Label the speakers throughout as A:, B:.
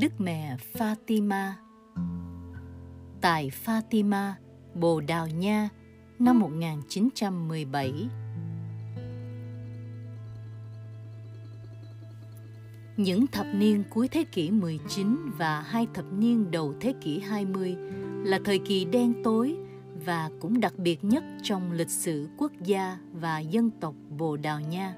A: Đức mẹ Fatima Tại Fatima, Bồ Đào Nha, năm 1917 Những thập niên cuối thế kỷ 19 và hai thập niên đầu thế kỷ 20 là thời kỳ đen tối và cũng đặc biệt nhất trong lịch sử quốc gia và dân tộc Bồ Đào Nha.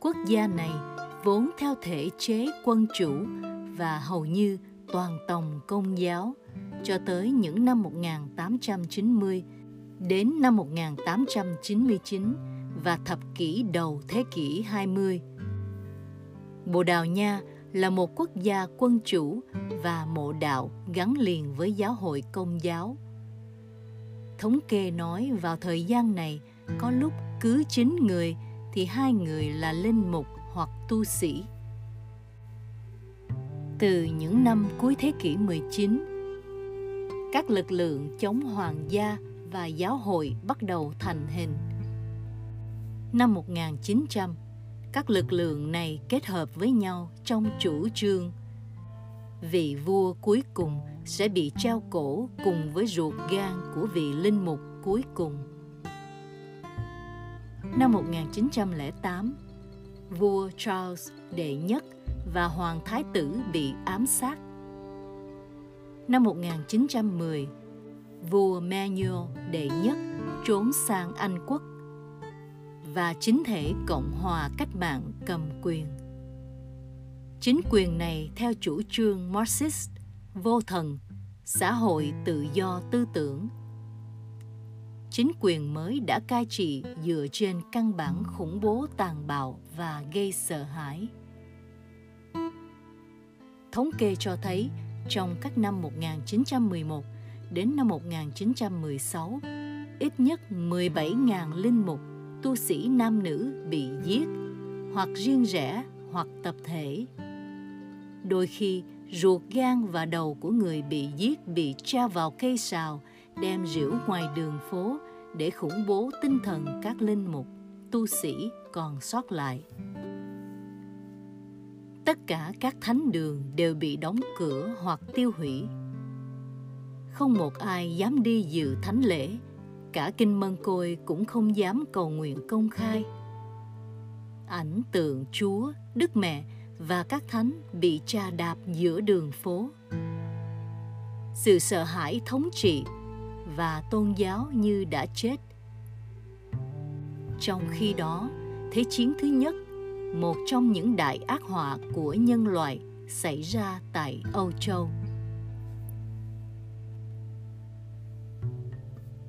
A: Quốc gia này vốn theo thể chế quân chủ và hầu như toàn tòng công giáo cho tới những năm 1890 đến năm 1899 và thập kỷ đầu thế kỷ 20. Bồ Đào Nha là một quốc gia quân chủ và mộ đạo gắn liền với giáo hội công giáo. Thống kê nói vào thời gian này, có lúc cứ chín người thì hai người là linh mục tu sĩ. Từ những năm cuối thế kỷ 19, các lực lượng chống hoàng gia và giáo hội bắt đầu thành hình. Năm 1900, các lực lượng này kết hợp với nhau trong chủ trương vị vua cuối cùng sẽ bị treo cổ cùng với ruột gan của vị linh mục cuối cùng. Năm 1908, vua Charles đệ nhất và hoàng thái tử bị ám sát. Năm 1910, vua Manuel đệ nhất trốn sang Anh quốc và chính thể Cộng hòa cách mạng cầm quyền. Chính quyền này theo chủ trương Marxist, vô thần, xã hội tự do tư tưởng. Chính quyền mới đã cai trị dựa trên căn bản khủng bố tàn bạo và gây sợ hãi. Thống kê cho thấy trong các năm 1911 đến năm 1916, ít nhất 17.000 linh mục tu sĩ nam nữ bị giết hoặc riêng rẽ hoặc tập thể đôi khi ruột gan và đầu của người bị giết bị treo vào cây sào đem rỉu ngoài đường phố để khủng bố tinh thần các linh mục, tu sĩ còn sót lại. Tất cả các thánh đường đều bị đóng cửa hoặc tiêu hủy. Không một ai dám đi dự thánh lễ, cả kinh mân côi cũng không dám cầu nguyện công khai. Ảnh tượng chúa, đức mẹ và các thánh bị trà đạp giữa đường phố. Sự sợ hãi thống trị và tôn giáo như đã chết trong khi đó thế chiến thứ nhất một trong những đại ác họa của nhân loại xảy ra tại âu châu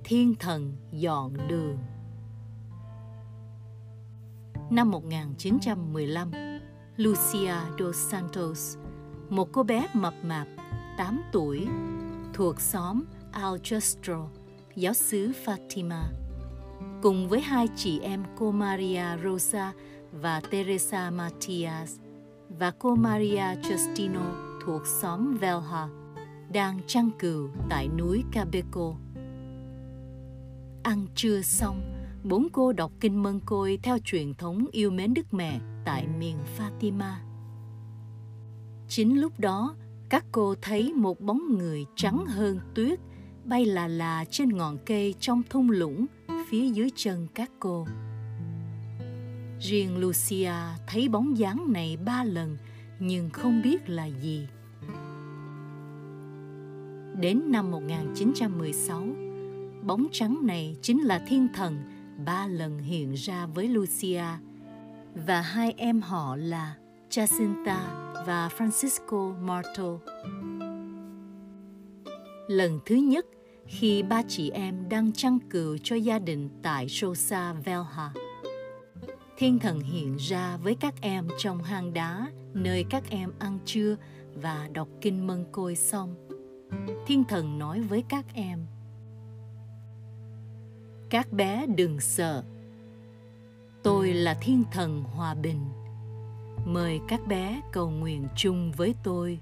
A: thiên thần dọn đường. Năm 1915, Lucia dos Santos, một cô bé mập mạp, 8 tuổi, thuộc xóm Algestro, giáo xứ Fatima, cùng với hai chị em cô Maria Rosa và Teresa Matias và cô Maria Justino thuộc xóm Velha, đang trăng cừu tại núi Cabeco ăn trưa xong, bốn cô đọc kinh mân côi theo truyền thống yêu mến Đức Mẹ tại miền Fatima. Chính lúc đó, các cô thấy một bóng người trắng hơn tuyết bay là là trên ngọn cây trong thung lũng phía dưới chân các cô. Riêng Lucia thấy bóng dáng này ba lần nhưng không biết là gì. Đến năm 1916, bóng trắng này chính là thiên thần ba lần hiện ra với Lucia và hai em họ là Jacinta và Francisco Marto. Lần thứ nhất khi ba chị em đang chăn cừu cho gia đình tại Sosa Velha. Thiên thần hiện ra với các em trong hang đá, nơi các em ăn trưa và đọc kinh mân côi xong. Thiên thần nói với các em – các bé đừng sợ tôi là thiên thần hòa bình mời các bé cầu nguyện chung với tôi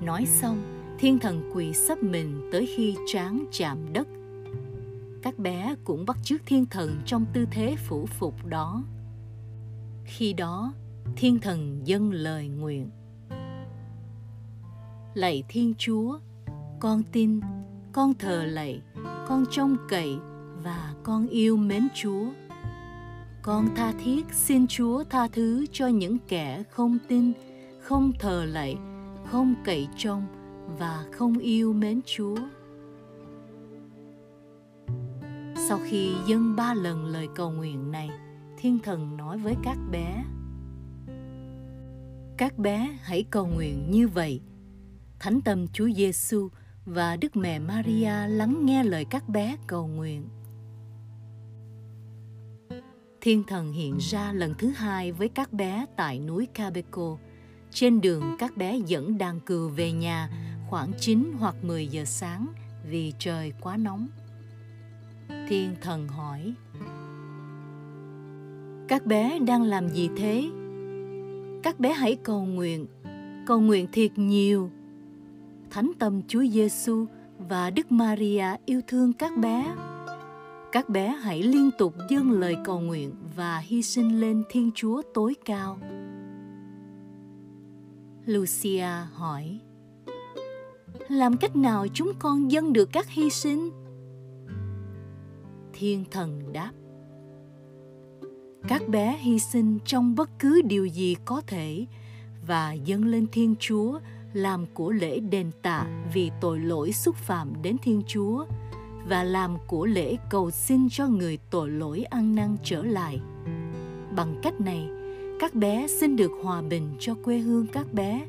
A: nói xong thiên thần quỳ sấp mình tới khi trán chạm đất các bé cũng bắt chước thiên thần trong tư thế phủ phục đó khi đó Thiên thần dâng lời nguyện. Lạy Thiên Chúa, con tin, con thờ lạy, con trông cậy và con yêu mến Chúa. Con tha thiết xin Chúa tha thứ cho những kẻ không tin, không thờ lạy, không cậy trông và không yêu mến Chúa. Sau khi dâng ba lần lời cầu nguyện này, thiên thần nói với các bé các bé hãy cầu nguyện như vậy thánh tâm chúa giêsu và đức mẹ maria lắng nghe lời các bé cầu nguyện thiên thần hiện ra lần thứ hai với các bé tại núi Cabeco. Trên đường các bé dẫn đàn cừu về nhà khoảng 9 hoặc 10 giờ sáng vì trời quá nóng. Thiên thần hỏi, các bé đang làm gì thế? Các bé hãy cầu nguyện cầu nguyện thiệt nhiều. Thánh tâm chúa giêsu và đức maria yêu thương các bé. Các bé hãy liên tục dâng lời cầu nguyện và hy sinh lên thiên chúa tối cao. Lucia hỏi làm cách nào chúng con dâng được các hy sinh? Thiên thần đáp, các bé hy sinh trong bất cứ điều gì có thể và dâng lên thiên chúa làm của lễ đền tạ vì tội lỗi xúc phạm đến thiên chúa và làm của lễ cầu xin cho người tội lỗi ăn năn trở lại. Bằng cách này, các bé xin được hòa bình cho quê hương các bé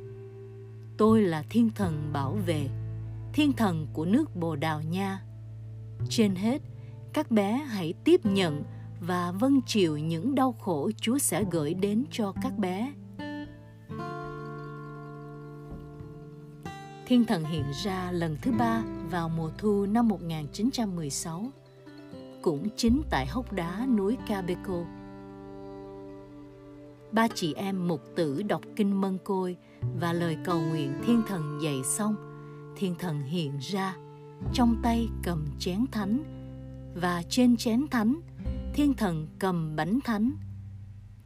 A: tôi là thiên thần bảo vệ thiên thần của nước bồ đào nha trên hết các bé hãy tiếp nhận và vâng chịu những đau khổ Chúa sẽ gửi đến cho các bé. Thiên thần hiện ra lần thứ ba vào mùa thu năm 1916, cũng chính tại hốc đá núi Cabeco. Ba chị em mục tử đọc kinh mân côi và lời cầu nguyện thiên thần dạy xong, thiên thần hiện ra, trong tay cầm chén thánh. Và trên chén thánh thiên thần cầm bánh thánh.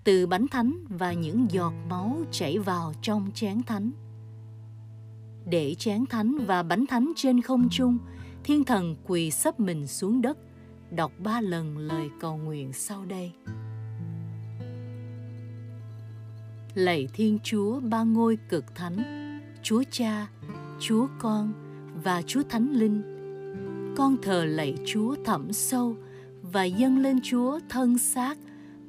A: Từ bánh thánh và những giọt máu chảy vào trong chén thánh. Để chén thánh và bánh thánh trên không trung thiên thần quỳ sấp mình xuống đất đọc ba lần lời cầu nguyện sau đây. Lạy thiên chúa ba ngôi cực thánh chúa cha chúa con và chúa thánh linh. Con thờ lạy chúa thẳm sâu và dâng lên Chúa thân xác,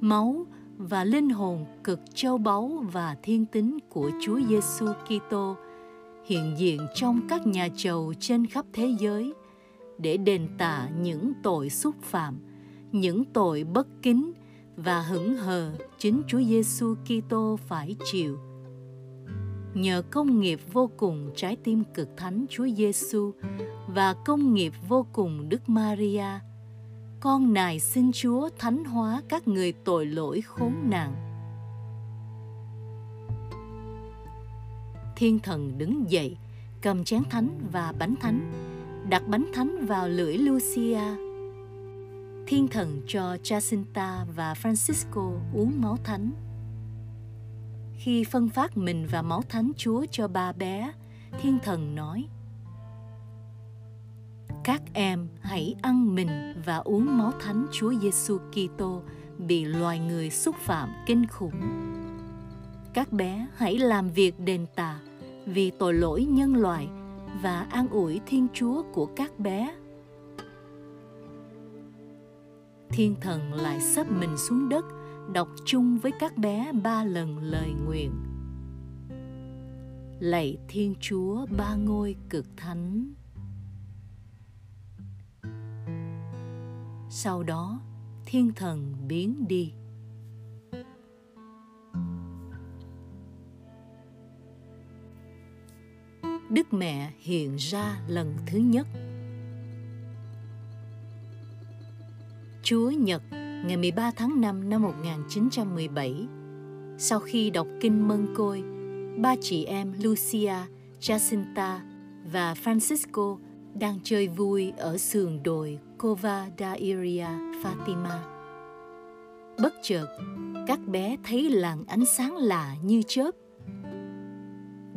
A: máu và linh hồn cực châu báu và thiên tính của Chúa Giêsu Kitô hiện diện trong các nhà chầu trên khắp thế giới để đền tạ những tội xúc phạm, những tội bất kính và hững hờ chính Chúa Giêsu Kitô phải chịu. Nhờ công nghiệp vô cùng trái tim cực thánh Chúa Giêsu và công nghiệp vô cùng Đức Maria, con nài xin Chúa thánh hóa các người tội lỗi khốn nạn. Thiên thần đứng dậy, cầm chén thánh và bánh thánh, đặt bánh thánh vào lưỡi Lucia. Thiên thần cho Jacinta và Francisco uống máu thánh. Khi phân phát mình và máu thánh Chúa cho ba bé, thiên thần nói – các em hãy ăn mình và uống máu thánh Chúa Giêsu Kitô bị loài người xúc phạm kinh khủng. Các bé hãy làm việc đền tà vì tội lỗi nhân loại và an ủi Thiên Chúa của các bé. Thiên thần lại sắp mình xuống đất, đọc chung với các bé ba lần lời nguyện. Lạy Thiên Chúa ba ngôi cực thánh. sau đó thiên thần biến đi Đức Mẹ hiện ra lần thứ nhất. Chúa Nhật ngày 13 tháng 5 năm 1917 Sau khi đọc kinh mân côi, ba chị em Lucia, Jacinta và Francisco đang chơi vui ở sườn đồi Cova da Iria, Fatima. Bất chợt, các bé thấy làn ánh sáng lạ như chớp.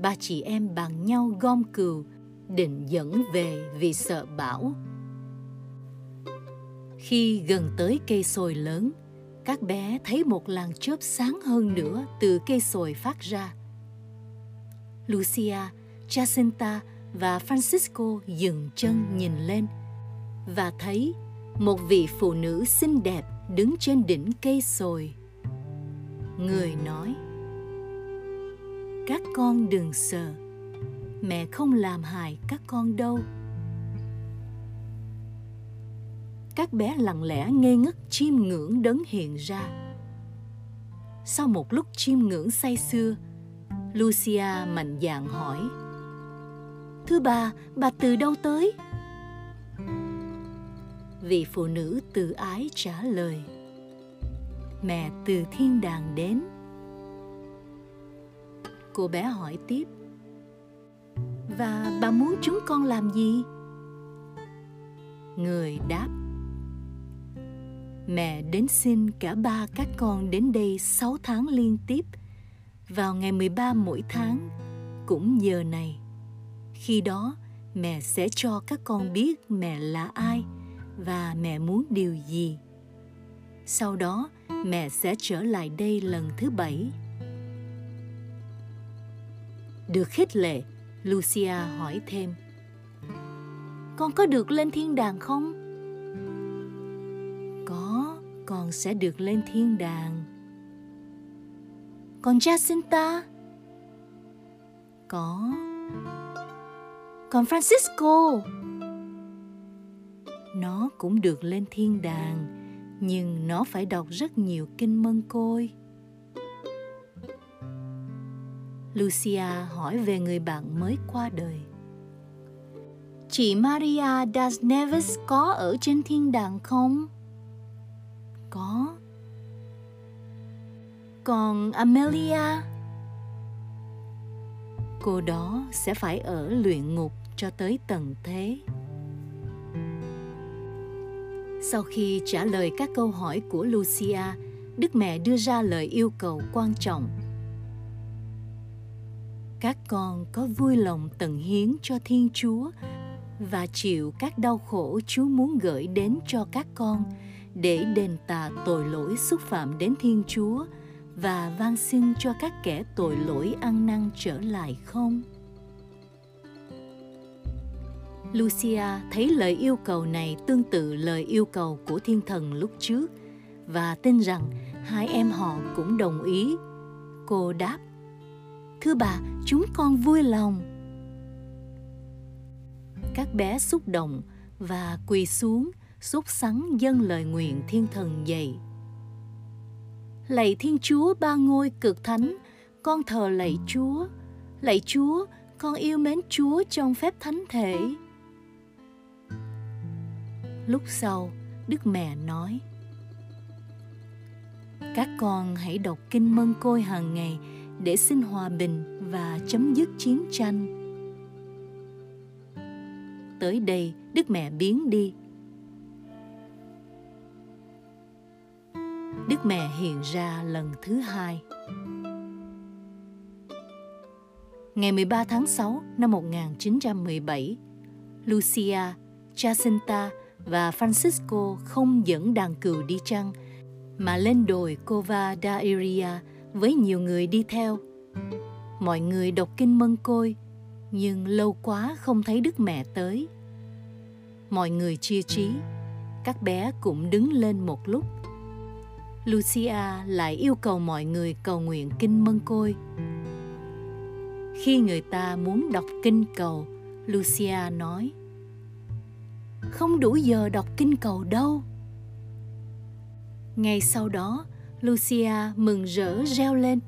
A: Ba chị em bàn nhau gom cừu định dẫn về vì sợ bão khi gần tới cây sồi lớn, các bé thấy một làn chớp sáng hơn nữa từ cây sồi phát ra. Lucia, jacinta và francisco dừng chân nhìn lên và thấy một vị phụ nữ xinh đẹp đứng trên đỉnh cây sồi. Người nói, các con đừng sợ, mẹ không làm hại các con đâu. Các bé lặng lẽ ngây ngất chiêm ngưỡng đấng hiện ra. Sau một lúc chiêm ngưỡng say sưa, lucia mạnh dạn hỏi, thưa bà bà từ đâu tới? Vị phụ nữ từ ái trả lời, mẹ từ thiên đàng đến. Cô bé hỏi tiếp, và bà muốn chúng con làm gì? Người đáp mẹ đến xin cả ba các con đến đây sáu tháng liên tiếp. Vào ngày 13 mỗi tháng, cũng giờ này. Khi đó, mẹ sẽ cho các con biết mẹ là ai và mẹ muốn điều gì. Sau đó, mẹ sẽ trở lại đây lần thứ bảy. Được khích lệ, lucia hỏi thêm. Con có được lên thiên đàng không? Có, con sẽ được lên thiên đàng. Còn jacinta? Có. Còn francisco? Nó cũng được lên thiên đàng, nhưng nó phải đọc rất nhiều kinh mân côi. Lucia hỏi về người bạn mới qua đời. Chị maria das neves có ở trên thiên đàng không? Có. Còn amelia? Cô đó sẽ phải ở luyện ngục cho tới tận thế. Sau khi trả lời các câu hỏi của lucia, đức mẹ đưa ra lời yêu cầu quan trọng. Các con có vui lòng tận hiến cho thiên chúa và chịu các đau khổ chúa muốn gửi đến cho các con để đền tạ tội lỗi xúc phạm đến thiên chúa và van xin cho các kẻ tội lỗi ăn năn trở lại không Lucia thấy lời yêu cầu này tương tự lời yêu cầu của thiên thần lúc trước và tin rằng hai em họ cũng đồng ý. Cô đáp, Thưa bà, chúng con vui lòng. Các bé xúc động và quỳ xuống, xúc sắng dâng lời nguyện thiên thần dạy. Lạy Thiên Chúa ba ngôi cực thánh, con thờ lạy Chúa. Lạy Chúa, con yêu mến Chúa trong phép thánh thể lúc sau đức mẹ nói các con hãy đọc kinh mân côi hàng ngày để xin hòa bình và chấm dứt chiến tranh tới đây đức mẹ biến đi đức mẹ hiện ra lần thứ hai Ngày 13 tháng 6 năm 1917, Lucia, Jacinta và Francisco không dẫn đàn cừu đi chăng, mà lên đồi Cova da Iria với nhiều người đi theo. Mọi người đọc kinh mân côi, nhưng lâu quá không thấy Đức Mẹ tới. Mọi người chia trí, các bé cũng đứng lên một lúc. Lucia lại yêu cầu mọi người cầu nguyện kinh mân côi. Khi người ta muốn đọc kinh cầu, Lucia nói – không đủ giờ đọc kinh cầu đâu ngay sau đó lucia mừng rỡ reo lên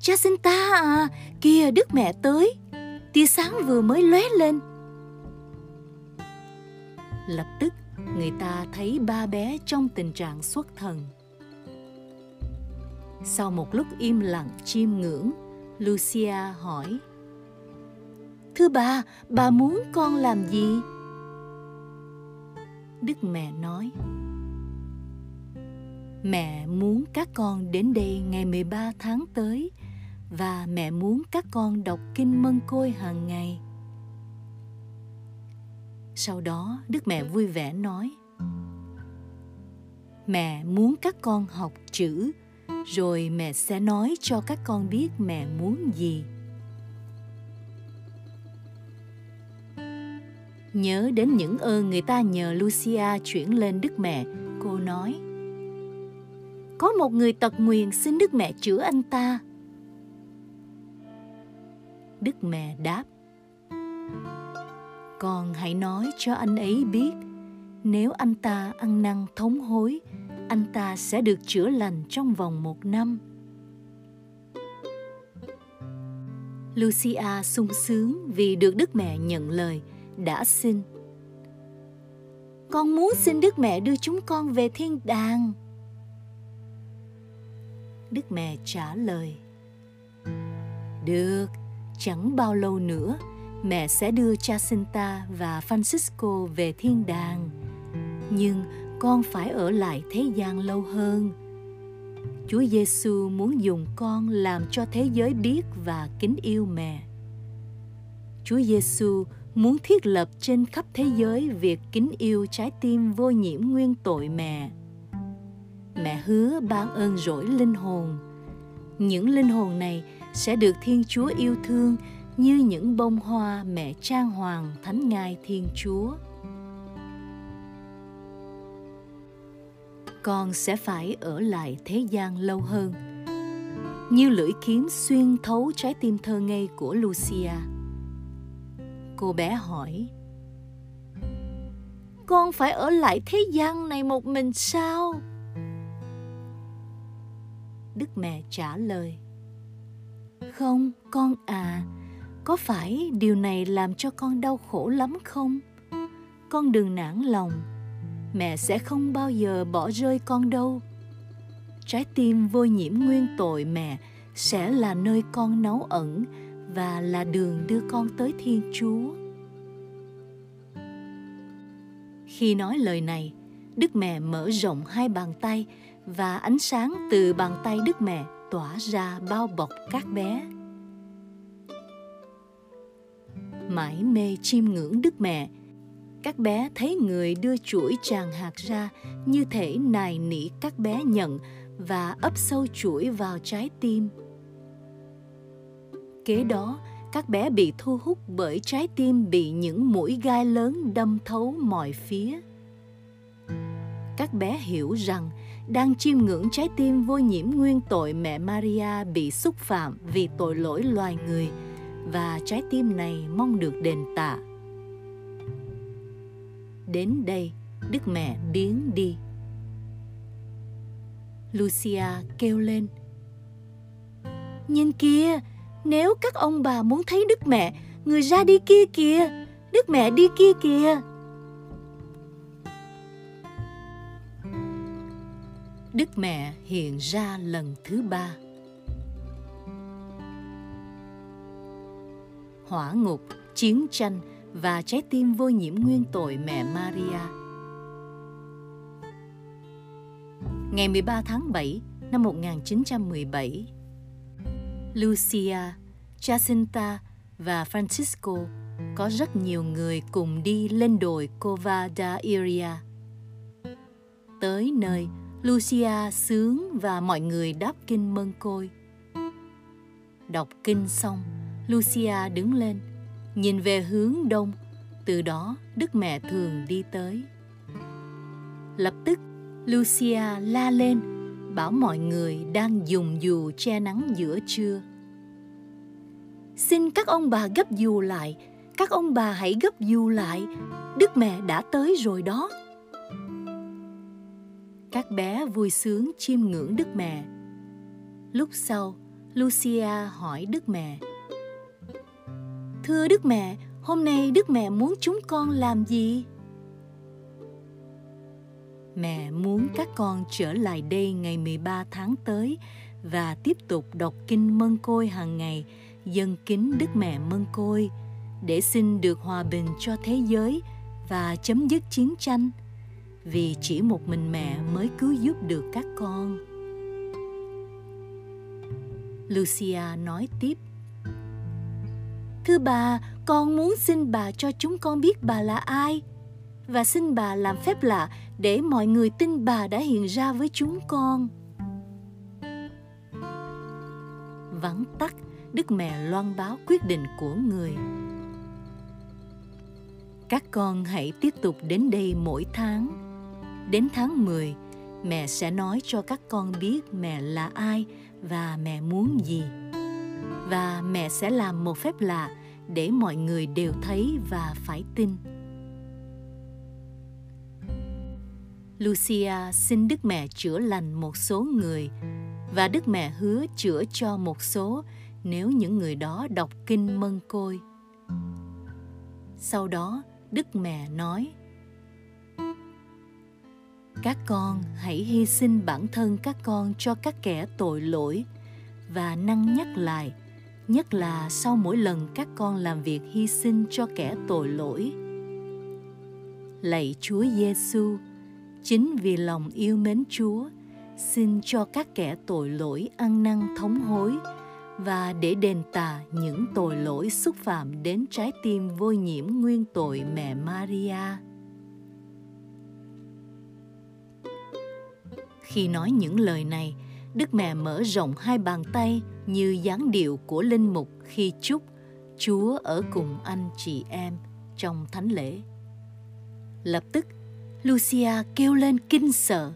A: jacinta à kìa đức mẹ tới tia sáng vừa mới lóe lên lập tức người ta thấy ba bé trong tình trạng xuất thần sau một lúc im lặng chiêm ngưỡng, lucia hỏi, thưa bà bà muốn con làm gì Đức mẹ nói, Mẹ muốn các con đến đây ngày 13 tháng tới và mẹ muốn các con đọc kinh mân côi hàng ngày. Sau đó Đức Mẹ vui vẻ nói Mẹ muốn các con học chữ rồi mẹ sẽ nói cho các con biết mẹ muốn gì. Nhớ đến những ơn người ta nhờ Lucia chuyển lên Đức Mẹ, cô nói Có một người tật nguyền xin Đức Mẹ chữa anh ta. Đức Mẹ đáp con hãy nói cho anh ấy biết nếu anh ta ăn năn thống hối anh ta sẽ được chữa lành trong vòng một năm. Lucia sung sướng vì được Đức Mẹ nhận lời, đã xin. Con muốn xin Đức Mẹ đưa chúng con về thiên đàng. Đức Mẹ trả lời. Được, chẳng bao lâu nữa, mẹ sẽ đưa Jacinta và Francisco về thiên đàng. Nhưng con phải ở lại thế gian lâu hơn. Chúa Giêsu muốn dùng con làm cho thế giới biết và kính yêu mẹ. Chúa Giêsu muốn thiết lập trên khắp thế giới việc kính yêu trái tim vô nhiễm nguyên tội mẹ. Mẹ hứa ban ơn rỗi linh hồn. Những linh hồn này sẽ được Thiên Chúa yêu thương như những bông hoa mẹ trang hoàng thánh ngai Thiên Chúa. con sẽ phải ở lại thế gian lâu hơn, như lưỡi kiếm xuyên thấu trái tim thơ ngây của lucia cô bé hỏi, con phải ở lại thế gian này một mình sao đức mẹ trả lời, không, con à có phải điều này làm cho con đau khổ lắm không? Con đừng nản lòng. Mẹ sẽ không bao giờ bỏ rơi con đâu. Trái tim vô nhiễm nguyên tội mẹ sẽ là nơi con nấu ẩn và là đường đưa con tới thiên chúa. Khi nói lời này, đức mẹ mở rộng hai bàn tay và ánh sáng từ bàn tay đức mẹ tỏa ra bao bọc các bé. Mãi mê chiêm ngưỡng đức mẹ. Các bé thấy người đưa chuỗi tràng hạt ra như thể nài nỉ các bé nhận và ấp sâu chuỗi vào trái tim. Kế đó, các bé bị thu hút bởi trái tim bị những mũi gai lớn đâm thấu mọi phía. Các bé hiểu rằng đang chiêm ngưỡng trái tim vô nhiễm nguyên tội mẹ Maria bị xúc phạm vì tội lỗi loài người và trái tim này mong được đền tạ. Đến đây, đức mẹ biến đi. Lucia kêu lên. Nhìn kia nếu các ông bà muốn thấy đức mẹ, người ra đi kia kìa. Đức mẹ đi kia kìa. Đức mẹ hiện ra lần thứ ba. Hỏa ngục chiến tranh và trái tim vô nhiễm nguyên tội mẹ Maria. Ngày 13 tháng 7 năm 1917, Lucia, Jacinta và Francisco có rất nhiều người cùng đi lên đồi Cova da Iria. Tới nơi, Lucia sướng và mọi người đáp kinh mân côi. Đọc kinh xong, Lucia đứng lên, nhìn về hướng đông. Từ đó, đức mẹ thường đi tới. Lập tức, lucia la lên, bảo mọi người đang dùng dù che nắng giữa trưa. Xin các ông bà gấp dù lại, các ông bà hãy gấp dù lại, đức mẹ đã tới rồi đó. Các bé vui sướng chiêm ngưỡng đức mẹ. Lúc sau, lucia hỏi đức mẹ Thưa Đức Mẹ, hôm nay Đức Mẹ muốn chúng con làm gì? Mẹ muốn các con trở lại đây ngày 13 tháng tới và tiếp tục đọc kinh Mân Côi hàng ngày, dân kính Đức Mẹ Mân Côi để xin được hòa bình cho thế giới và chấm dứt chiến tranh. vì chỉ một mình mẹ mới cứu giúp được các con. Lucia nói tiếp. Thưa bà, con muốn xin bà cho chúng con biết bà là ai và xin bà làm phép lạ để mọi người tin bà đã hiện ra với chúng con. Vắng tắt, Đức Mẹ loan báo quyết định của người. Các con hãy tiếp tục đến đây mỗi tháng. Đến tháng 10, mẹ sẽ nói cho các con biết mẹ là ai và mẹ muốn gì. Và mẹ sẽ làm một phép lạ để mọi người đều thấy và phải tin. Lucia xin Đức Mẹ chữa lành một số người và Đức Mẹ hứa chữa cho một số nếu những người đó đọc kinh mân côi. Sau đó, Đức Mẹ nói: Các con hãy hy sinh bản thân các con cho các kẻ tội lỗi và năng nhắc lại, nhất là sau mỗi lần các con làm việc hy sinh cho kẻ tội lỗi. Lạy Chúa Giêsu, chính vì lòng yêu mến Chúa, xin cho các kẻ tội lỗi ăn năn thống hối và để đền tà những tội lỗi xúc phạm đến trái tim vô nhiễm nguyên tội mẹ Maria. Khi nói những lời này, Đức Mẹ mở rộng hai bàn tay như dáng điệu của linh mục khi chúc Chúa ở cùng anh chị em trong thánh lễ. Lập tức, Lucia kêu lên kinh sợ.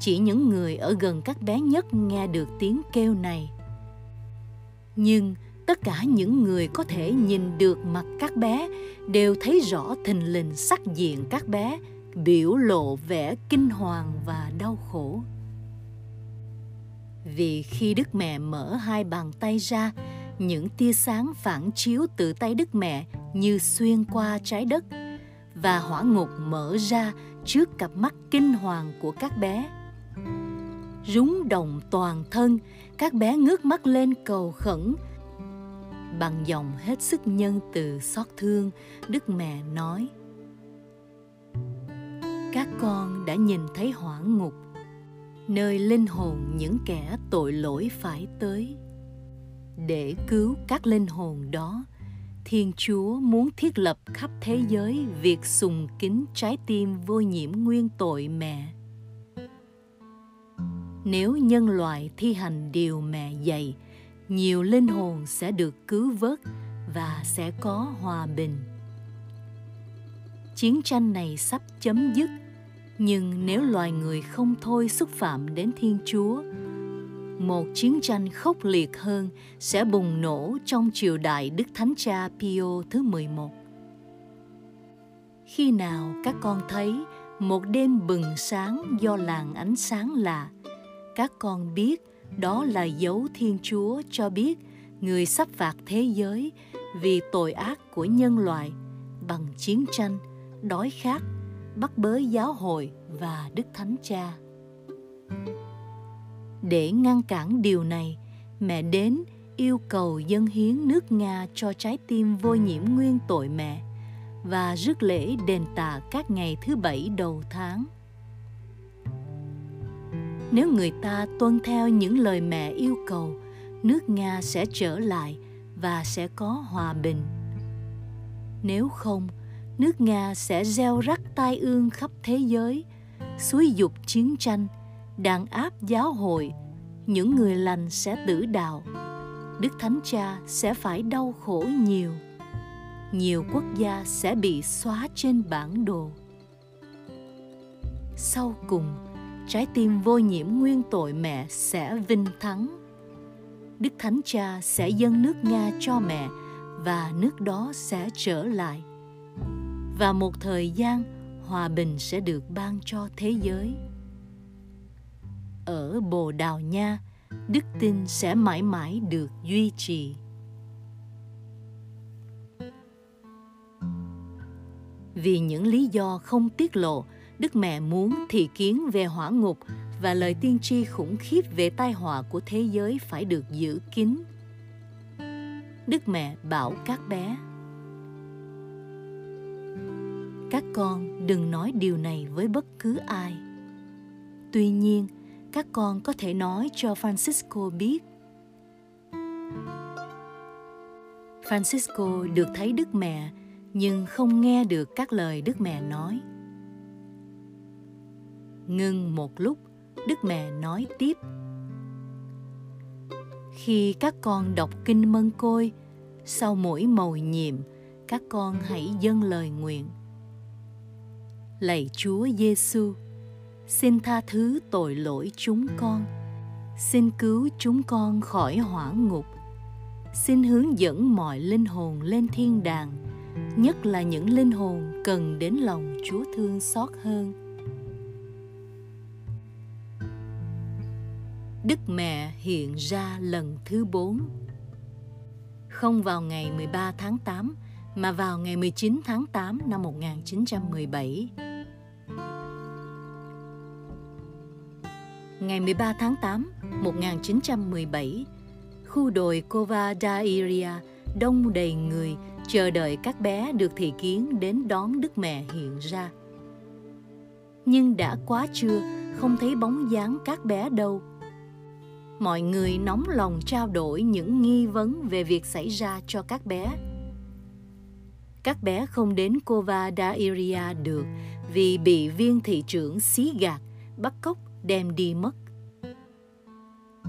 A: Chỉ những người ở gần các bé nhất nghe được tiếng kêu này nhưng tất cả những người có thể nhìn được mặt các bé đều thấy rõ thình lình sắc diện các bé biểu lộ vẻ kinh hoàng và đau khổ vì khi đức mẹ mở hai bàn tay ra, những tia sáng phản chiếu từ tay đức mẹ như xuyên qua trái đất và hỏa ngục mở ra trước cặp mắt kinh hoàng của các bé. Rúng động toàn thân, các bé ngước mắt lên cầu khẩn. Bằng giọng hết sức nhân từ xót thương, đức mẹ nói, các con đã nhìn thấy hỏa ngục nơi linh hồn những kẻ tội lỗi phải tới. Để cứu các linh hồn đó, thiên chúa muốn thiết lập khắp thế giới việc sùng kính trái tim vô nhiễm nguyên tội mẹ. Nếu nhân loại thi hành điều mẹ dạy, nhiều linh hồn sẽ được cứu vớt và sẽ có hòa bình. Chiến tranh này sắp chấm dứt nhưng nếu loài người không thôi xúc phạm đến thiên chúa một chiến tranh khốc liệt hơn sẽ bùng nổ trong triều đại Đức Thánh Cha Pio thứ 11. Khi nào các con thấy một đêm bừng sáng do làng ánh sáng lạ, các con biết đó là dấu thiên chúa cho biết người sắp phạt thế giới vì tội ác của nhân loại bằng chiến tranh đói khát bắt bớ giáo hội và đức thánh cha. Để ngăn cản điều này, mẹ đến yêu cầu dân hiến nước nga cho trái tim vô nhiễm nguyên tội mẹ và rước lễ đền tạ các ngày thứ bảy đầu tháng. Nếu người ta tuân theo những lời mẹ yêu cầu, nước nga sẽ trở lại và sẽ có hòa bình. Nếu không nước nga sẽ gieo rắc tai ương khắp thế giới, xúi dục chiến tranh, đàn áp giáo hội, những người lành sẽ tử đạo đức thánh cha sẽ phải đau khổ nhiều nhiều quốc gia sẽ bị xóa trên bản đồ sau cùng, trái tim vô nhiễm nguyên tội mẹ sẽ vinh thắng. Đức Thánh Cha sẽ dâng nước Nga cho mẹ và nước đó sẽ trở lại. Và một thời gian, hòa bình sẽ được ban cho thế giới. Ở Bồ Đào Nha, đức tin sẽ mãi mãi được duy trì. Vì những lý do không tiết lộ, Đức Mẹ muốn thị kiến về hỏa ngục và lời tiên tri khủng khiếp về tai họa của thế giới phải được giữ kín. Đức Mẹ bảo các bé các con đừng nói điều này với bất cứ ai. Tuy nhiên, các con có thể nói cho francisco biết. Francisco được thấy đức mẹ, nhưng không nghe được các lời đức mẹ nói. Ngưng một lúc, đức mẹ nói tiếp. Khi các con đọc kinh mân côi, sau mỗi mầu nhiệm, các con hãy dâng lời nguyện lạy chúa giêsu xin tha thứ tội lỗi chúng con. Xin cứu chúng con khỏi hỏa ngục. Xin hướng dẫn mọi linh hồn lên thiên đàng, nhất là những linh hồn cần đến lòng chúa thương xót hơn. Đức Mẹ hiện ra lần thứ bốn. Không vào ngày 13 tháng 8 mà vào ngày 19 tháng 8 năm 1917. Ngày 13 tháng 8, 1917, khu đồi Cova đông đầy người chờ đợi các bé được thị kiến đến đón Đức Mẹ hiện ra. Nhưng đã quá trưa, không thấy bóng dáng các bé đâu. Mọi người nóng lòng trao đổi những nghi vấn về việc xảy ra cho các bé các bé không đến Kova Dairia được vì bị viên thị trưởng xí gạt, bắt cóc đem đi mất.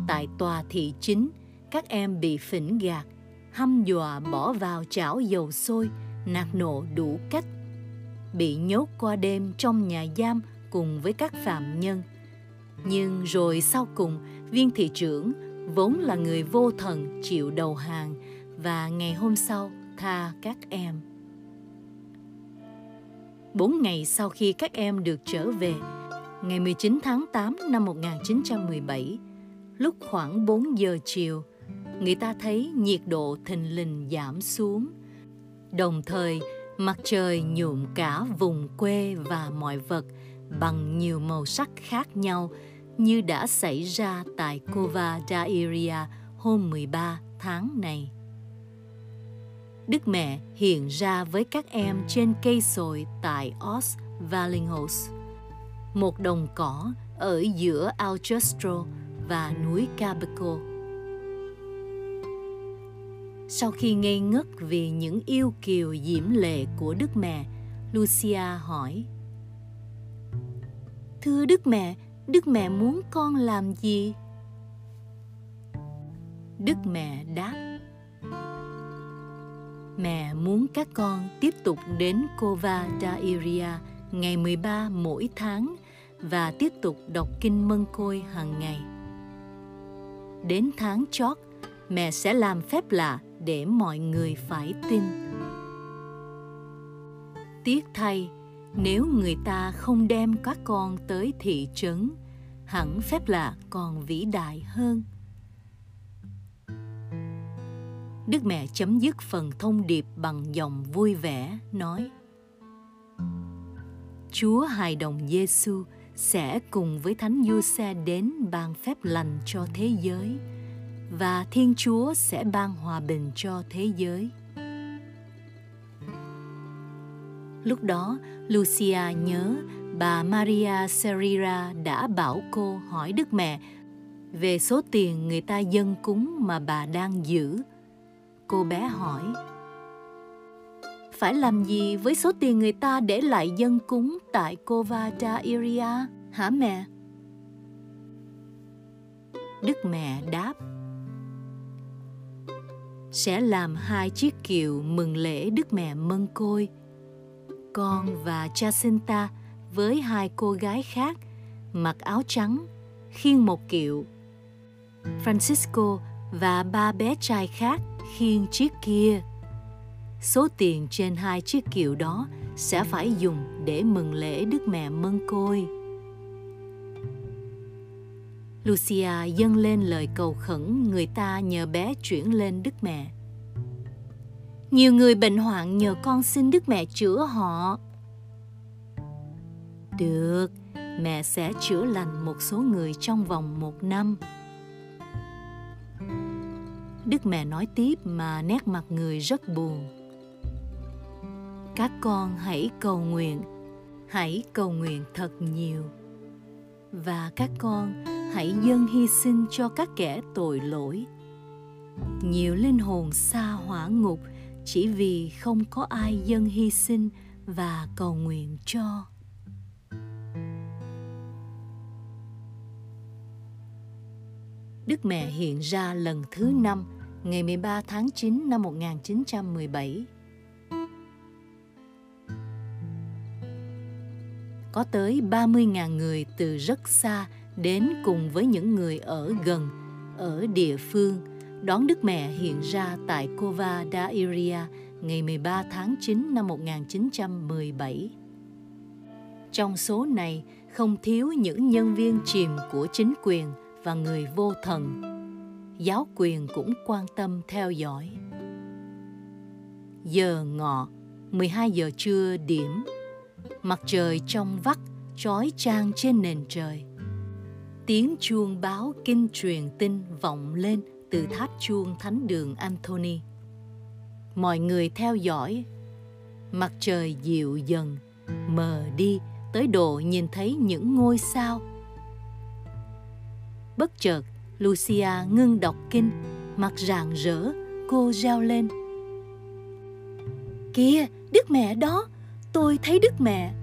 A: Tại tòa thị chính, các em bị phỉnh gạt, hăm dọa bỏ vào chảo dầu sôi, nạt nộ đủ cách. Bị nhốt qua đêm trong nhà giam cùng với các phạm nhân. Nhưng rồi sau cùng, viên thị trưởng vốn là người vô thần chịu đầu hàng và ngày hôm sau tha các em. Bốn ngày sau khi các em được trở về, ngày 19 tháng 8 năm 1917, lúc khoảng 4 giờ chiều, người ta thấy nhiệt độ thình lình giảm xuống. Đồng thời, mặt trời nhuộm cả vùng quê và mọi vật bằng nhiều màu sắc khác nhau như đã xảy ra tại Kova Dairia hôm 13 tháng này. Đức Mẹ hiện ra với các em trên cây sồi tại Os Valingos, một đồng cỏ ở giữa Alchestro và núi Cabeco. Sau khi ngây ngất vì những yêu kiều diễm lệ của Đức Mẹ, Lucia hỏi Thưa Đức Mẹ, Đức Mẹ muốn con làm gì? Đức Mẹ đáp Mẹ muốn các con tiếp tục đến Kova Dairia ngày 13 mỗi tháng và tiếp tục đọc kinh mân côi hàng ngày. Đến tháng chót, mẹ sẽ làm phép lạ để mọi người phải tin. Tiếc thay, nếu người ta không đem các con tới thị trấn, hẳn phép lạ còn vĩ đại hơn. Đức Mẹ chấm dứt phần thông điệp bằng dòng vui vẻ, nói Chúa hài đồng Giêsu sẽ cùng với Thánh Giuse đến ban phép lành cho thế giới và Thiên Chúa sẽ ban hòa bình cho thế giới. Lúc đó, Lucia nhớ bà Maria Serira đã bảo cô hỏi Đức Mẹ về số tiền người ta dâng cúng mà bà đang giữ Cô bé hỏi, Phải làm gì với số tiền người ta để lại dân cúng tại Kovata Iria hả mẹ? Đức mẹ đáp, Sẽ làm hai chiếc kiệu mừng lễ Đức mẹ Mân Côi, Con và Jacinta với hai cô gái khác mặc áo trắng khiêng một kiệu Francisco và ba bé trai khác khiêng chiếc kia. Số tiền trên hai chiếc kiệu đó sẽ phải dùng để mừng lễ Đức Mẹ Mân Côi. Lucia dâng lên lời cầu khẩn người ta nhờ bé chuyển lên Đức Mẹ. Nhiều người bệnh hoạn nhờ con xin Đức Mẹ chữa họ. Được, mẹ sẽ chữa lành một số người trong vòng một năm. Đức mẹ nói tiếp mà nét mặt người rất buồn. các con hãy cầu nguyện, hãy cầu nguyện thật nhiều. Và các con hãy dâng hy sinh cho các kẻ tội lỗi. Nhiều linh hồn xa hỏa ngục chỉ vì không có ai dâng hy sinh và cầu nguyện cho. Đức Mẹ hiện ra lần thứ năm ngày 13 tháng 9 năm 1917. Có tới 30.000 người từ rất xa đến cùng với những người ở gần, ở địa phương, đón Đức Mẹ hiện ra tại Kova da Iria ngày 13 tháng 9 năm 1917. Trong số này không thiếu những nhân viên chìm của chính quyền và người vô thần. Giáo quyền cũng quan tâm theo dõi. Giờ ngọ, 12 giờ trưa điểm, mặt trời trong vắt trói trang trên nền trời. Tiếng chuông báo kinh truyền tin vọng lên từ tháp chuông thánh đường Anthony. Mọi người theo dõi. Mặt trời dịu dần, mờ đi tới độ nhìn thấy những ngôi sao. Bất chợt, Lucia ngưng đọc kinh, mặt rạng rỡ, cô reo lên. Kìa, Đức Mẹ đó, tôi thấy Đức Mẹ.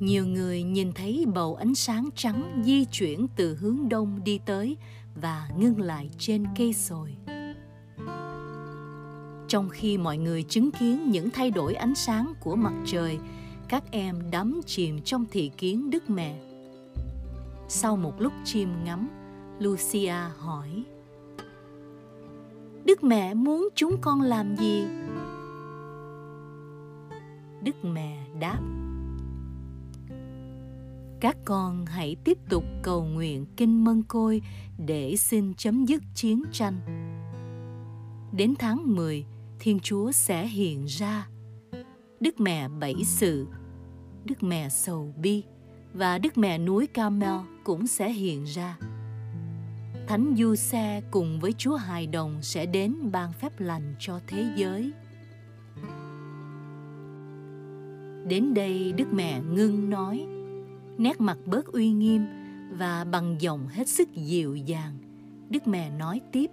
A: Nhiều người nhìn thấy bầu ánh sáng trắng di chuyển từ hướng đông đi tới và ngưng lại trên cây sồi. Trong khi mọi người chứng kiến những thay đổi ánh sáng của mặt trời, các em đắm chìm trong thị kiến Đức Mẹ. Sau một lúc chiêm ngắm, Lucia hỏi: Đức Mẹ muốn chúng con làm gì? Đức Mẹ đáp: Các con hãy tiếp tục cầu nguyện kinh mân côi để xin chấm dứt chiến tranh. Đến tháng 10, Thiên Chúa sẽ hiện ra. Đức Mẹ bảy sự, Đức Mẹ sầu bi và Đức Mẹ núi Carmel cũng sẽ hiện ra. Thánh Du Xe cùng với Chúa Hài Đồng sẽ đến ban phép lành cho thế giới. Đến đây Đức Mẹ ngưng nói, nét mặt bớt uy nghiêm và bằng giọng hết sức dịu dàng. Đức Mẹ nói tiếp,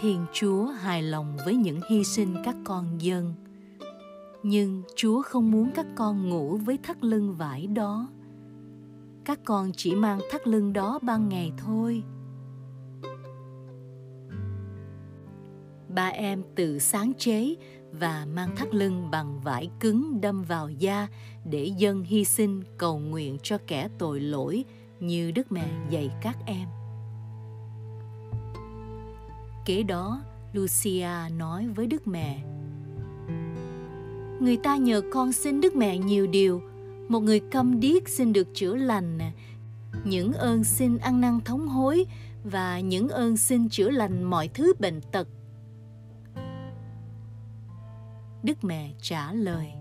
A: Thiên Chúa hài lòng với những hy sinh các con dân. Nhưng Chúa không muốn các con ngủ với thắt lưng vải đó. Các con chỉ mang thắt lưng đó ban ngày thôi. Ba em tự sáng chế và mang thắt lưng bằng vải cứng đâm vào da để dân hy sinh cầu nguyện cho kẻ tội lỗi như Đức Mẹ dạy các em. Kế đó, Lucia nói với Đức Mẹ Người ta nhờ con xin Đức Mẹ nhiều điều. Một người câm điếc xin được chữa lành. Những ơn xin ăn năn thống hối Và những ơn xin chữa lành mọi thứ bệnh tật. Đức Mẹ trả lời,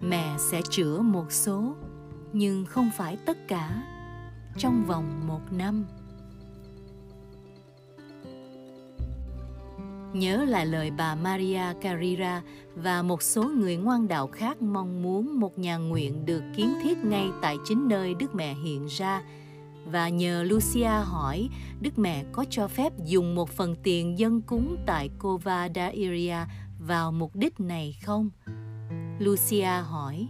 A: Mẹ sẽ chữa một số, Nhưng không phải tất cả, Trong vòng một năm. Nhớ lại lời bà Maria Carrera và một số người ngoan đạo khác mong muốn một nhà nguyện được kiến thiết ngay tại chính nơi Đức Mẹ hiện ra và nhờ Lucia hỏi, Đức Mẹ có cho phép dùng một phần tiền dân cúng tại Cova da Iria vào mục đích này không? Lucia hỏi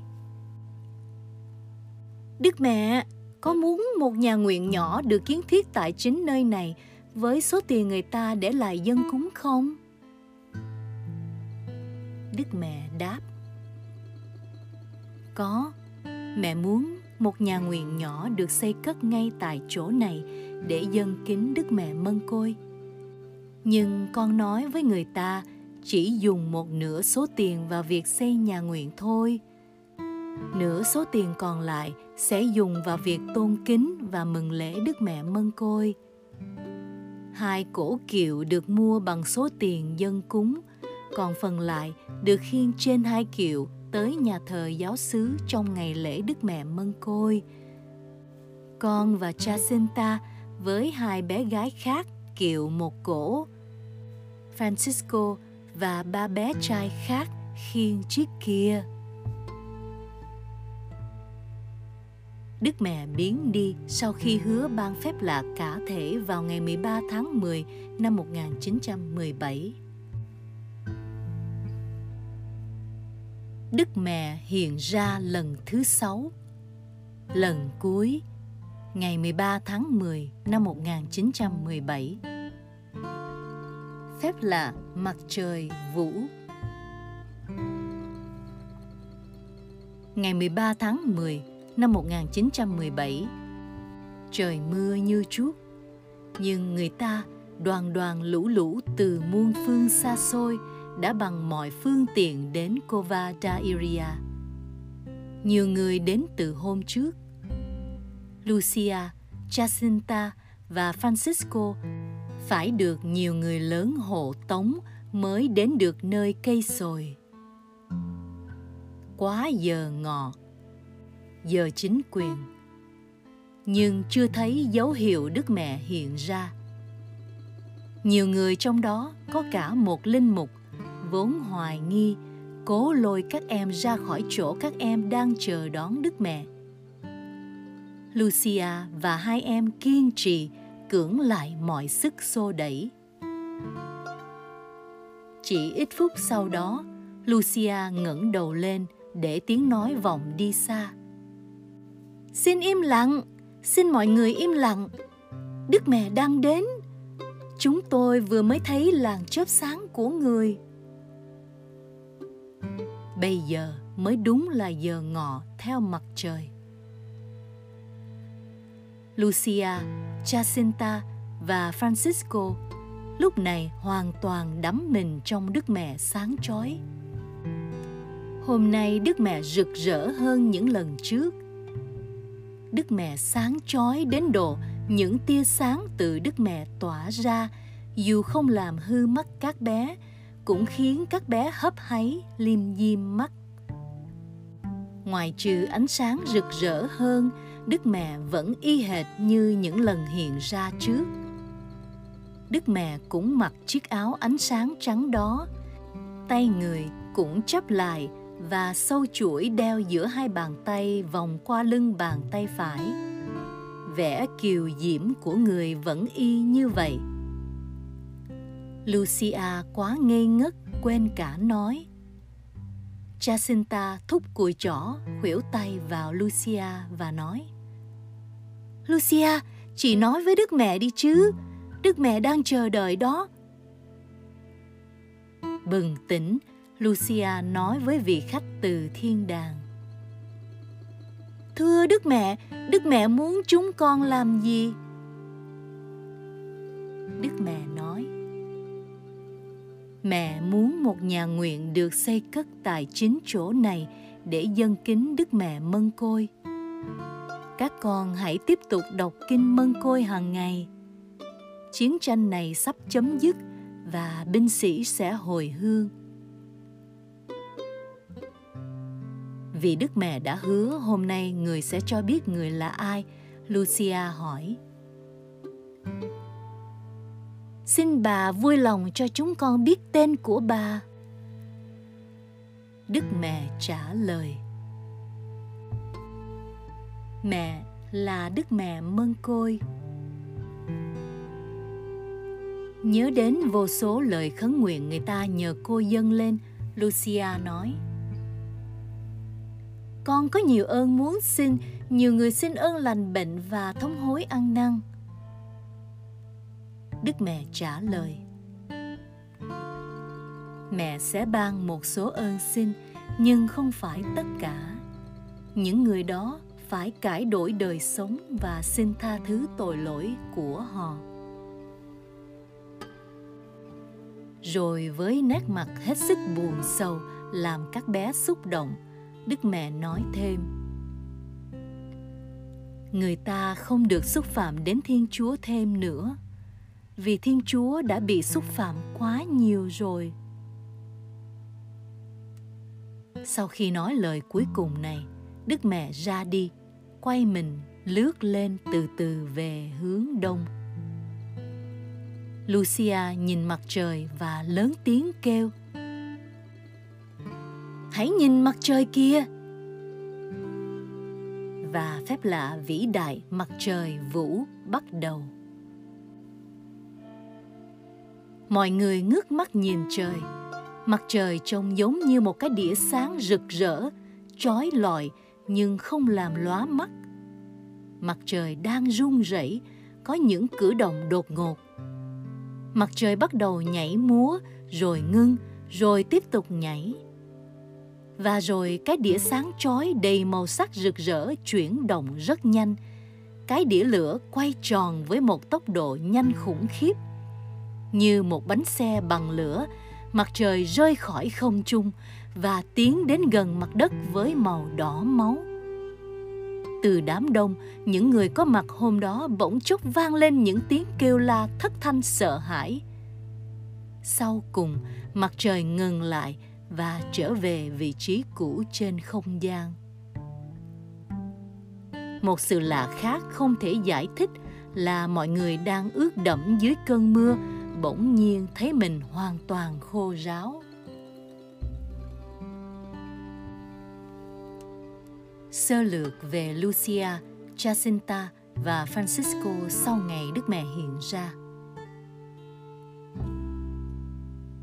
A: Đức Mẹ, có muốn một nhà nguyện nhỏ được kiến thiết tại chính nơi này với số tiền người ta để lại dân cúng không? Đức mẹ đáp Có, mẹ muốn một nhà nguyện nhỏ được xây cất ngay tại chỗ này để dân kính Đức Mẹ Mân Côi. Nhưng con nói với người ta chỉ dùng một nửa số tiền vào việc xây nhà nguyện thôi. Nửa số tiền còn lại sẽ dùng vào việc tôn kính và mừng lễ Đức Mẹ Mân Côi hai cổ kiệu được mua bằng số tiền dân cúng, còn phần lại được khiêng trên hai kiệu tới nhà thờ giáo xứ trong ngày lễ Đức Mẹ Mân Côi. Con và Jacinta với hai bé gái khác kiệu một cổ. Francisco và ba bé trai khác khiêng chiếc kia. Đức mẹ biến đi sau khi hứa ban phép lạ cả thể vào ngày 13 tháng 10 năm 1917. Đức mẹ hiện ra lần thứ sáu. Lần cuối, ngày 13 tháng 10 năm 1917. Phép lạ mặt trời vũ Ngày 13 tháng 10 năm 1917 Trời mưa như chút Nhưng người ta đoàn đoàn lũ lũ từ muôn phương xa xôi đã bằng mọi phương tiện đến Kova Dairia. Nhiều người đến từ hôm trước. Lucia, Jacinta và Francisco phải được nhiều người lớn hộ tống mới đến được nơi cây sồi. Quá giờ ngọt giờ chính quyền, nhưng chưa thấy dấu hiệu Đức Mẹ hiện ra. Nhiều người trong đó có cả một linh mục vốn hoài nghi cố lôi các em ra khỏi chỗ các em đang chờ đón Đức Mẹ. Lucia và hai em kiên trì cưỡng lại mọi sức xô đẩy. Chỉ ít phút sau đó, Lucia ngẩng đầu lên để tiếng nói vọng đi xa. Xin im lặng, xin mọi người im lặng. Đức mẹ đang đến. Chúng tôi vừa mới thấy làn chớp sáng của người. Bây giờ mới đúng là giờ ngọ theo mặt trời. Lucia, Jacinta và Francisco lúc này hoàn toàn đắm mình trong Đức Mẹ sáng chói. Hôm nay Đức Mẹ rực rỡ hơn những lần trước. Đức Mẹ sáng chói đến độ những tia sáng từ Đức Mẹ tỏa ra dù không làm hư mắt các bé cũng khiến các bé hấp háy liêm diêm mắt. Ngoài trừ ánh sáng rực rỡ hơn, Đức Mẹ vẫn y hệt như những lần hiện ra trước. Đức Mẹ cũng mặc chiếc áo ánh sáng trắng đó, tay người cũng chắp lại và sâu chuỗi đeo giữa hai bàn tay vòng qua lưng bàn tay phải. Vẻ kiều diễm của người vẫn y như vậy. Lucia quá ngây ngất quên cả nói. Jacinta thúc cùi chỏ, khuỷu tay vào Lucia và nói Lucia, chị nói với Đức Mẹ đi chứ, Đức Mẹ đang chờ đợi đó. Bừng tỉnh, Lucia nói với vị khách từ thiên đàng. Thưa Đức Mẹ, Đức Mẹ muốn chúng con làm gì? Đức Mẹ nói, Mẹ muốn một nhà nguyện được xây cất tại chính chỗ này để dân kính Đức Mẹ Mân Côi. Các con hãy tiếp tục đọc kinh Mân Côi hàng ngày. Chiến tranh này sắp chấm dứt và binh sĩ sẽ hồi hương. Vì Đức Mẹ đã hứa hôm nay người sẽ cho biết người là ai, Lucia hỏi. Xin bà vui lòng cho chúng con biết tên của bà. Đức Mẹ trả lời. Mẹ là Đức Mẹ Mân Côi. Nhớ đến vô số lời khấn nguyện người ta nhờ cô dâng lên, Lucia nói. Con có nhiều ơn muốn xin, nhiều người xin ơn lành bệnh và thống hối ăn năn. Đức Mẹ trả lời Mẹ sẽ ban một số ơn xin Nhưng không phải tất cả Những người đó phải cải đổi đời sống và xin tha thứ tội lỗi của họ rồi với nét mặt hết sức buồn sầu làm các bé xúc động đức mẹ nói thêm người ta không được xúc phạm đến thiên chúa thêm nữa vì Thiên Chúa đã bị xúc phạm quá nhiều rồi. Sau khi nói lời cuối cùng này, Đức Mẹ ra đi, quay mình lướt lên từ từ về hướng đông. Lucia nhìn mặt trời và lớn tiếng kêu. Hãy nhìn mặt trời kia! Và phép lạ vĩ đại mặt trời vũ bắt đầu. Mọi người ngước mắt nhìn trời. Mặt trời trông giống như một cái đĩa sáng rực rỡ, chói lọi nhưng không làm lóa mắt. Mặt trời đang run rẩy, có những cử động đột ngột. Mặt trời bắt đầu nhảy múa, rồi ngưng, rồi tiếp tục nhảy. Và rồi cái đĩa sáng chói đầy màu sắc rực rỡ chuyển động rất nhanh. Cái đĩa lửa quay tròn với một tốc độ nhanh khủng khiếp. Như một bánh xe bằng lửa, mặt trời rơi khỏi không trung và tiến đến gần mặt đất với màu đỏ máu từ đám đông, những người có mặt hôm đó bỗng chốc vang lên những tiếng kêu la thất thanh sợ hãi. Sau cùng, mặt trời ngừng lại và trở về vị trí cũ trên không gian. Một sự lạ khác không thể giải thích là mọi người đang ướt đẫm dưới cơn mưa, bỗng nhiên thấy mình hoàn toàn khô ráo. Sơ lược về Lucia, Jacinta và Francisco sau ngày Đức Mẹ hiện ra.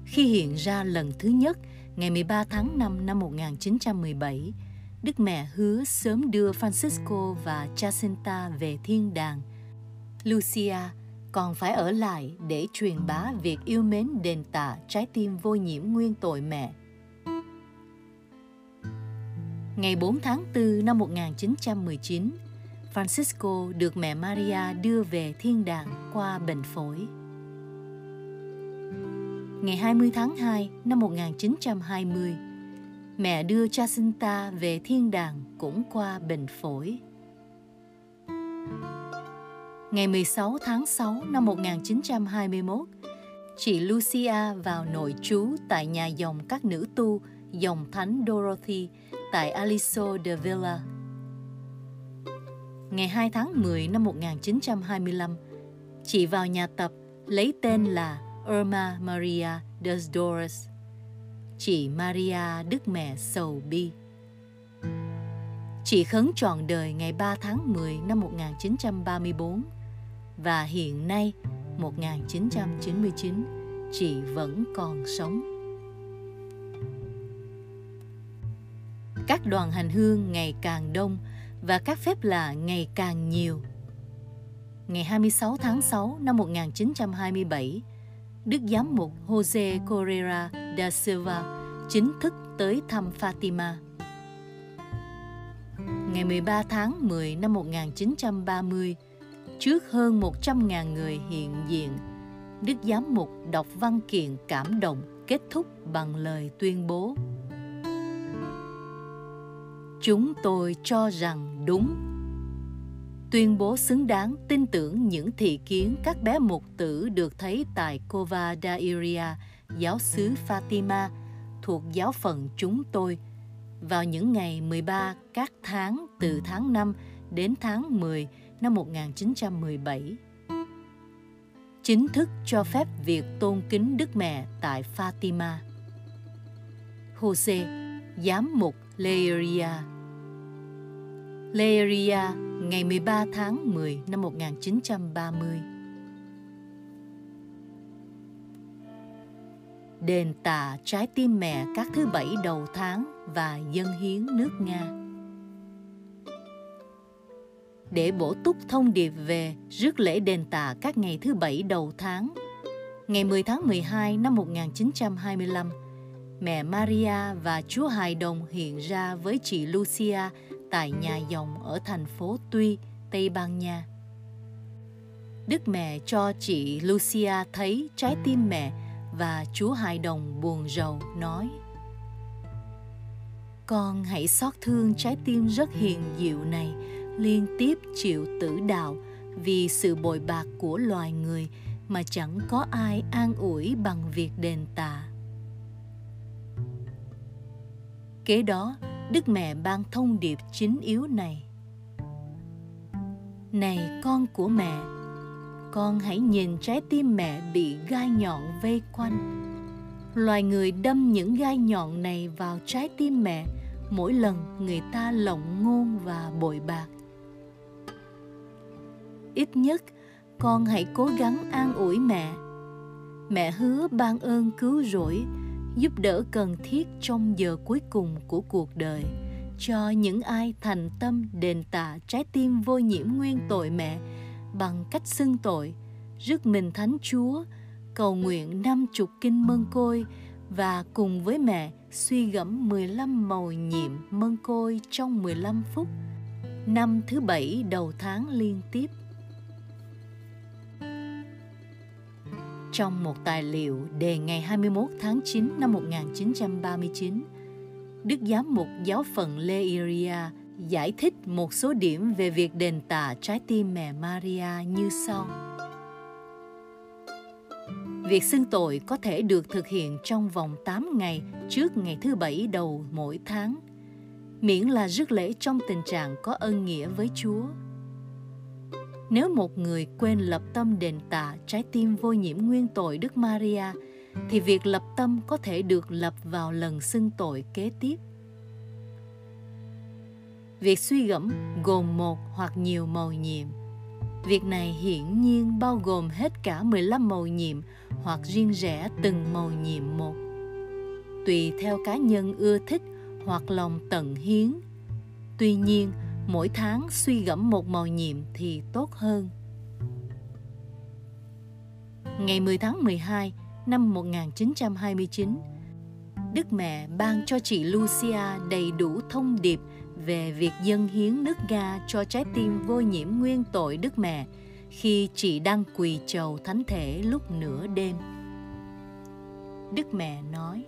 A: Khi hiện ra lần thứ nhất, ngày 13 tháng 5 năm 1917, Đức Mẹ hứa sớm đưa Francisco và Jacinta về thiên đàng. Lucia còn phải ở lại để truyền bá việc yêu mến đền tạ trái tim vô nhiễm nguyên tội mẹ Ngày 4 tháng 4 năm 1919, Francisco được mẹ Maria đưa về thiên đàng qua bệnh phổi. Ngày 20 tháng 2 năm 1920, mẹ đưa Jacinta về thiên đàng cũng qua bệnh phổi. Ngày 16 tháng 6 năm 1921, chị Lucia vào nội trú tại nhà dòng các nữ tu dòng thánh Dorothy tại Aliso de Villa. Ngày 2 tháng 10 năm 1925, chị vào nhà tập lấy tên là Irma Maria Desdores, chị Maria Đức Mẹ Sầu Bi. Chị khấn trọn đời ngày 3 tháng 10 năm 1934 và hiện nay 1999 chị vẫn còn sống. các đoàn hành hương ngày càng đông và các phép lạ ngày càng nhiều. Ngày 26 tháng 6 năm 1927, Đức Giám mục Jose Correa da Silva chính thức tới thăm Fatima. Ngày 13 tháng 10 năm 1930, trước hơn 100.000 người hiện diện, Đức Giám mục đọc văn kiện cảm động kết thúc bằng lời tuyên bố chúng tôi cho rằng đúng tuyên bố xứng đáng tin tưởng những thị kiến các bé mục tử được thấy tại Kova Dairia, giáo xứ Fatima, thuộc giáo phận chúng tôi, vào những ngày 13 các tháng từ tháng 5 đến tháng 10 năm 1917. Chính thức cho phép việc tôn kính Đức Mẹ tại Fatima. Jose, giám mục Leiria Leiria ngày 13 tháng 10 năm 1930 Đền tạ trái tim mẹ các thứ bảy đầu tháng và dân hiến nước Nga để bổ túc thông điệp về rước lễ đền tạ các ngày thứ bảy đầu tháng. Ngày 10 tháng 12 năm 1925, mẹ Maria và Chúa Hài Đồng hiện ra với chị Lucia tại nhà dòng ở thành phố Tuy, Tây Ban Nha. Đức mẹ cho chị Lucia thấy trái tim mẹ và Chúa Hài Đồng buồn rầu nói Con hãy xót thương trái tim rất hiền diệu này liên tiếp chịu tử đạo vì sự bội bạc của loài người mà chẳng có ai an ủi bằng việc đền tạ. Kế đó, Đức Mẹ ban thông điệp chính yếu này. Này con của mẹ, con hãy nhìn trái tim mẹ bị gai nhọn vây quanh. Loài người đâm những gai nhọn này vào trái tim mẹ mỗi lần người ta lộng ngôn và bội bạc. Ít nhất con hãy cố gắng an ủi mẹ. Mẹ hứa ban ơn cứu rỗi giúp đỡ cần thiết trong giờ cuối cùng của cuộc đời cho những ai thành tâm đền tạ trái tim vô nhiễm nguyên tội mẹ bằng cách xưng tội, rước mình thánh Chúa, cầu nguyện năm chục kinh mân côi và cùng với mẹ suy gẫm 15 màu nhiệm mân côi trong 15 phút, năm thứ bảy đầu tháng liên tiếp. Trong một tài liệu đề ngày 21 tháng 9 năm 1939, Đức Giám mục Giáo phận Lê Iria giải thích một số điểm về việc đền tạ trái tim mẹ Maria như sau. Việc xưng tội có thể được thực hiện trong vòng 8 ngày trước ngày thứ bảy đầu mỗi tháng, miễn là rước lễ trong tình trạng có ân nghĩa với Chúa. Nếu một người quên lập tâm đền tạ trái tim vô nhiễm nguyên tội Đức Maria, thì việc lập tâm có thể được lập vào lần xưng tội kế tiếp. Việc suy gẫm gồm một hoặc nhiều màu nhiệm. Việc này hiển nhiên bao gồm hết cả 15 màu nhiệm hoặc riêng rẽ từng màu nhiệm một. Tùy theo cá nhân ưa thích hoặc lòng tận hiến. Tuy nhiên, mỗi tháng suy gẫm một màu nhiệm thì tốt hơn. Ngày 10 tháng 12 năm 1929, Đức Mẹ ban cho chị Lucia đầy đủ thông điệp về việc dâng hiến nước Nga cho trái tim vô nhiễm nguyên tội Đức Mẹ khi chị đang quỳ chầu thánh thể lúc nửa đêm. Đức Mẹ nói,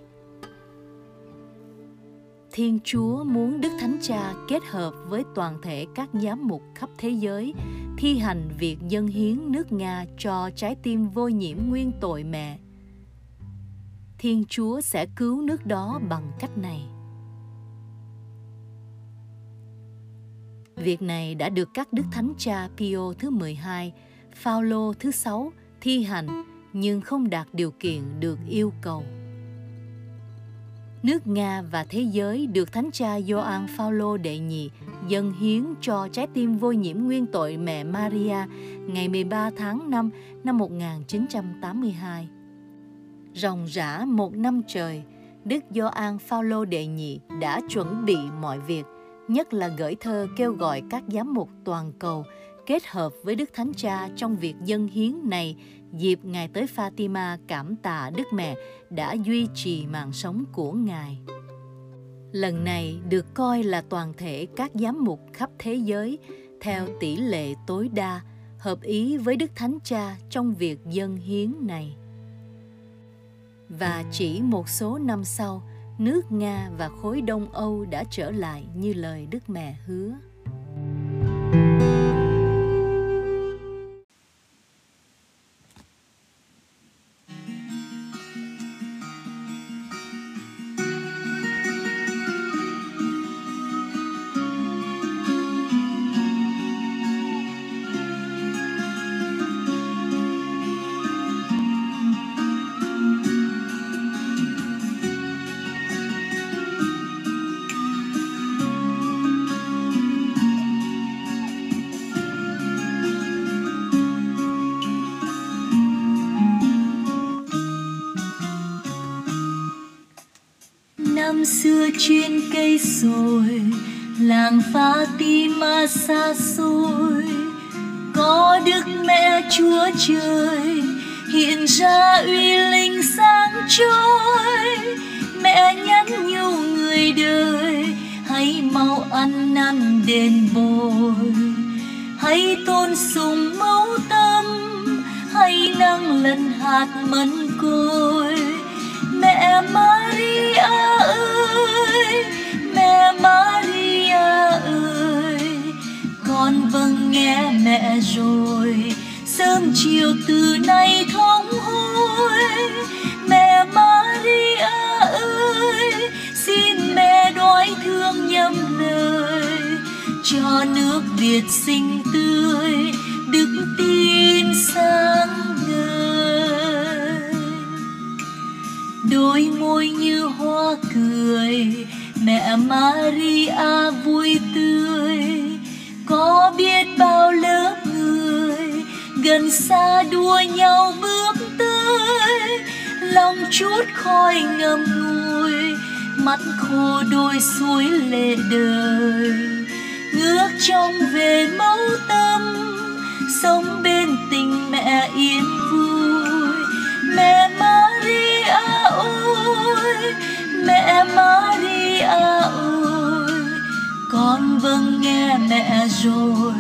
A: Thiên Chúa muốn Đức Thánh Cha kết hợp với toàn thể các giám mục khắp thế giới thi hành việc dâng hiến nước Nga cho trái tim vô nhiễm nguyên tội mẹ. Thiên Chúa sẽ cứu nước đó bằng cách này. Việc này đã được các đức thánh cha Pio thứ 12, Phaolô thứ 6 thi hành nhưng không đạt điều kiện được yêu cầu. Nước Nga và thế giới được Thánh cha Gioan Phaolô đệ nhị dâng hiến cho trái tim vô nhiễm nguyên tội mẹ Maria ngày 13 tháng 5 năm 1982. Ròng rã một năm trời, Đức Gioan Phaolô đệ nhị đã chuẩn bị mọi việc nhất là gửi thơ kêu gọi các giám mục toàn cầu kết hợp với Đức Thánh Cha trong việc dân hiến này dịp Ngài tới Fatima cảm tạ Đức Mẹ đã duy trì mạng sống của Ngài. Lần này được coi là toàn thể các giám mục khắp thế giới theo tỷ lệ tối đa hợp ý với Đức Thánh Cha trong việc dân hiến này. Và chỉ một số năm sau, nước Nga và khối Đông Âu đã trở lại như lời Đức Mẹ hứa. Fatima xa xôi, có đức mẹ chúa trời, hiện ra uy linh sáng trôi mẹ nhắn nhủ người đời, hãy mau ăn năn đền bồi. Hãy tôn sùng mẫu tâm, hãy nâng lần hạt mẫn côi. Mẹ mãi nghe mẹ rồi. Sớm chiều từ nay thống hối. Mẹ Maria ơi, xin mẹ đói thương nhầm lời cho nước Việt sinh tươi, đức tin sáng ngời. Đôi môi như hoa cười, mẹ Maria vui tươi có biết bao lớp người gần xa đua nhau bước tới. Lòng chút khói ngầm ngùi, mắt khô đôi suối lệ đời. Ngước trông về mẫu tâm, sống bên tình mẹ yên vui. Mẹ Maria ơi, mẹ Maria ơi con vâng nghe mẹ rồi.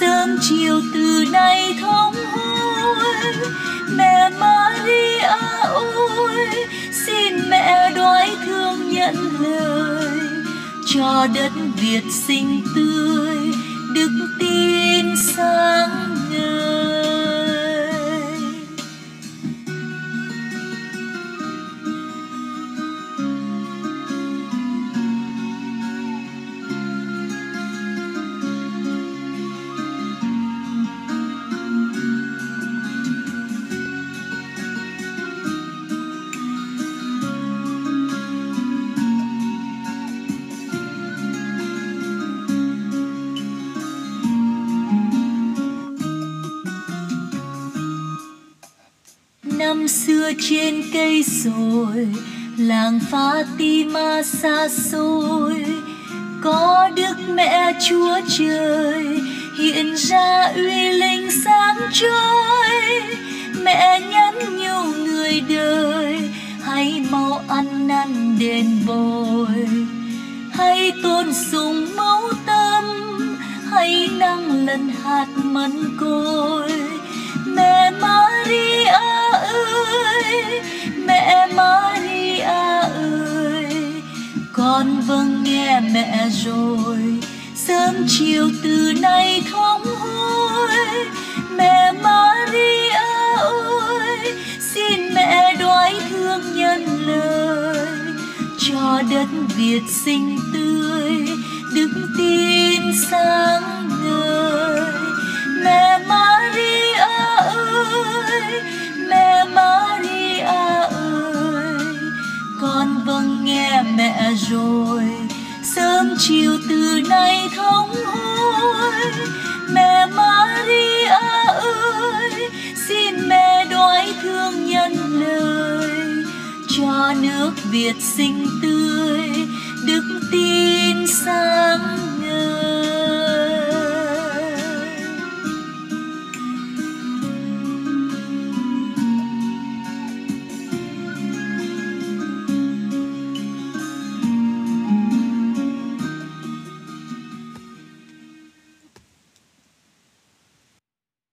A: Sớm chiều từ nay thống hối mẹ Maria ơi à xin mẹ đoái thương nhận lời. Cho đất Việt xinh tươi, đức tin sáng ngời. Xưa trên cây rồi, làng Fatima xa xôi. Có đức mẹ chúa trời hiện ra uy linh sáng trôi mẹ nhắn nhủ người đời, hãy mau ăn năn đền bồi. Hãy tôn sùng mẫu tâm, hãy nâng lần hạt mẫn côi mẹ Maria ơi, mẹ Maria ơi, con vâng nghe mẹ rồi. Sớm chiều từ nay thống hối, mẹ Maria ơi, xin mẹ đoái thương nhân lời. Cho đất Việt xinh tươi, đức tin sáng ngời. Mẹ Maria ơi, mẹ Maria à ơi. Con vâng nghe mẹ rồi, sớm chiều từ nay thống hối. Mẹ Maria à ơi, xin mẹ đoái thương nhân lời. Cho nước Việt xinh tươi, đức tin sáng ngời.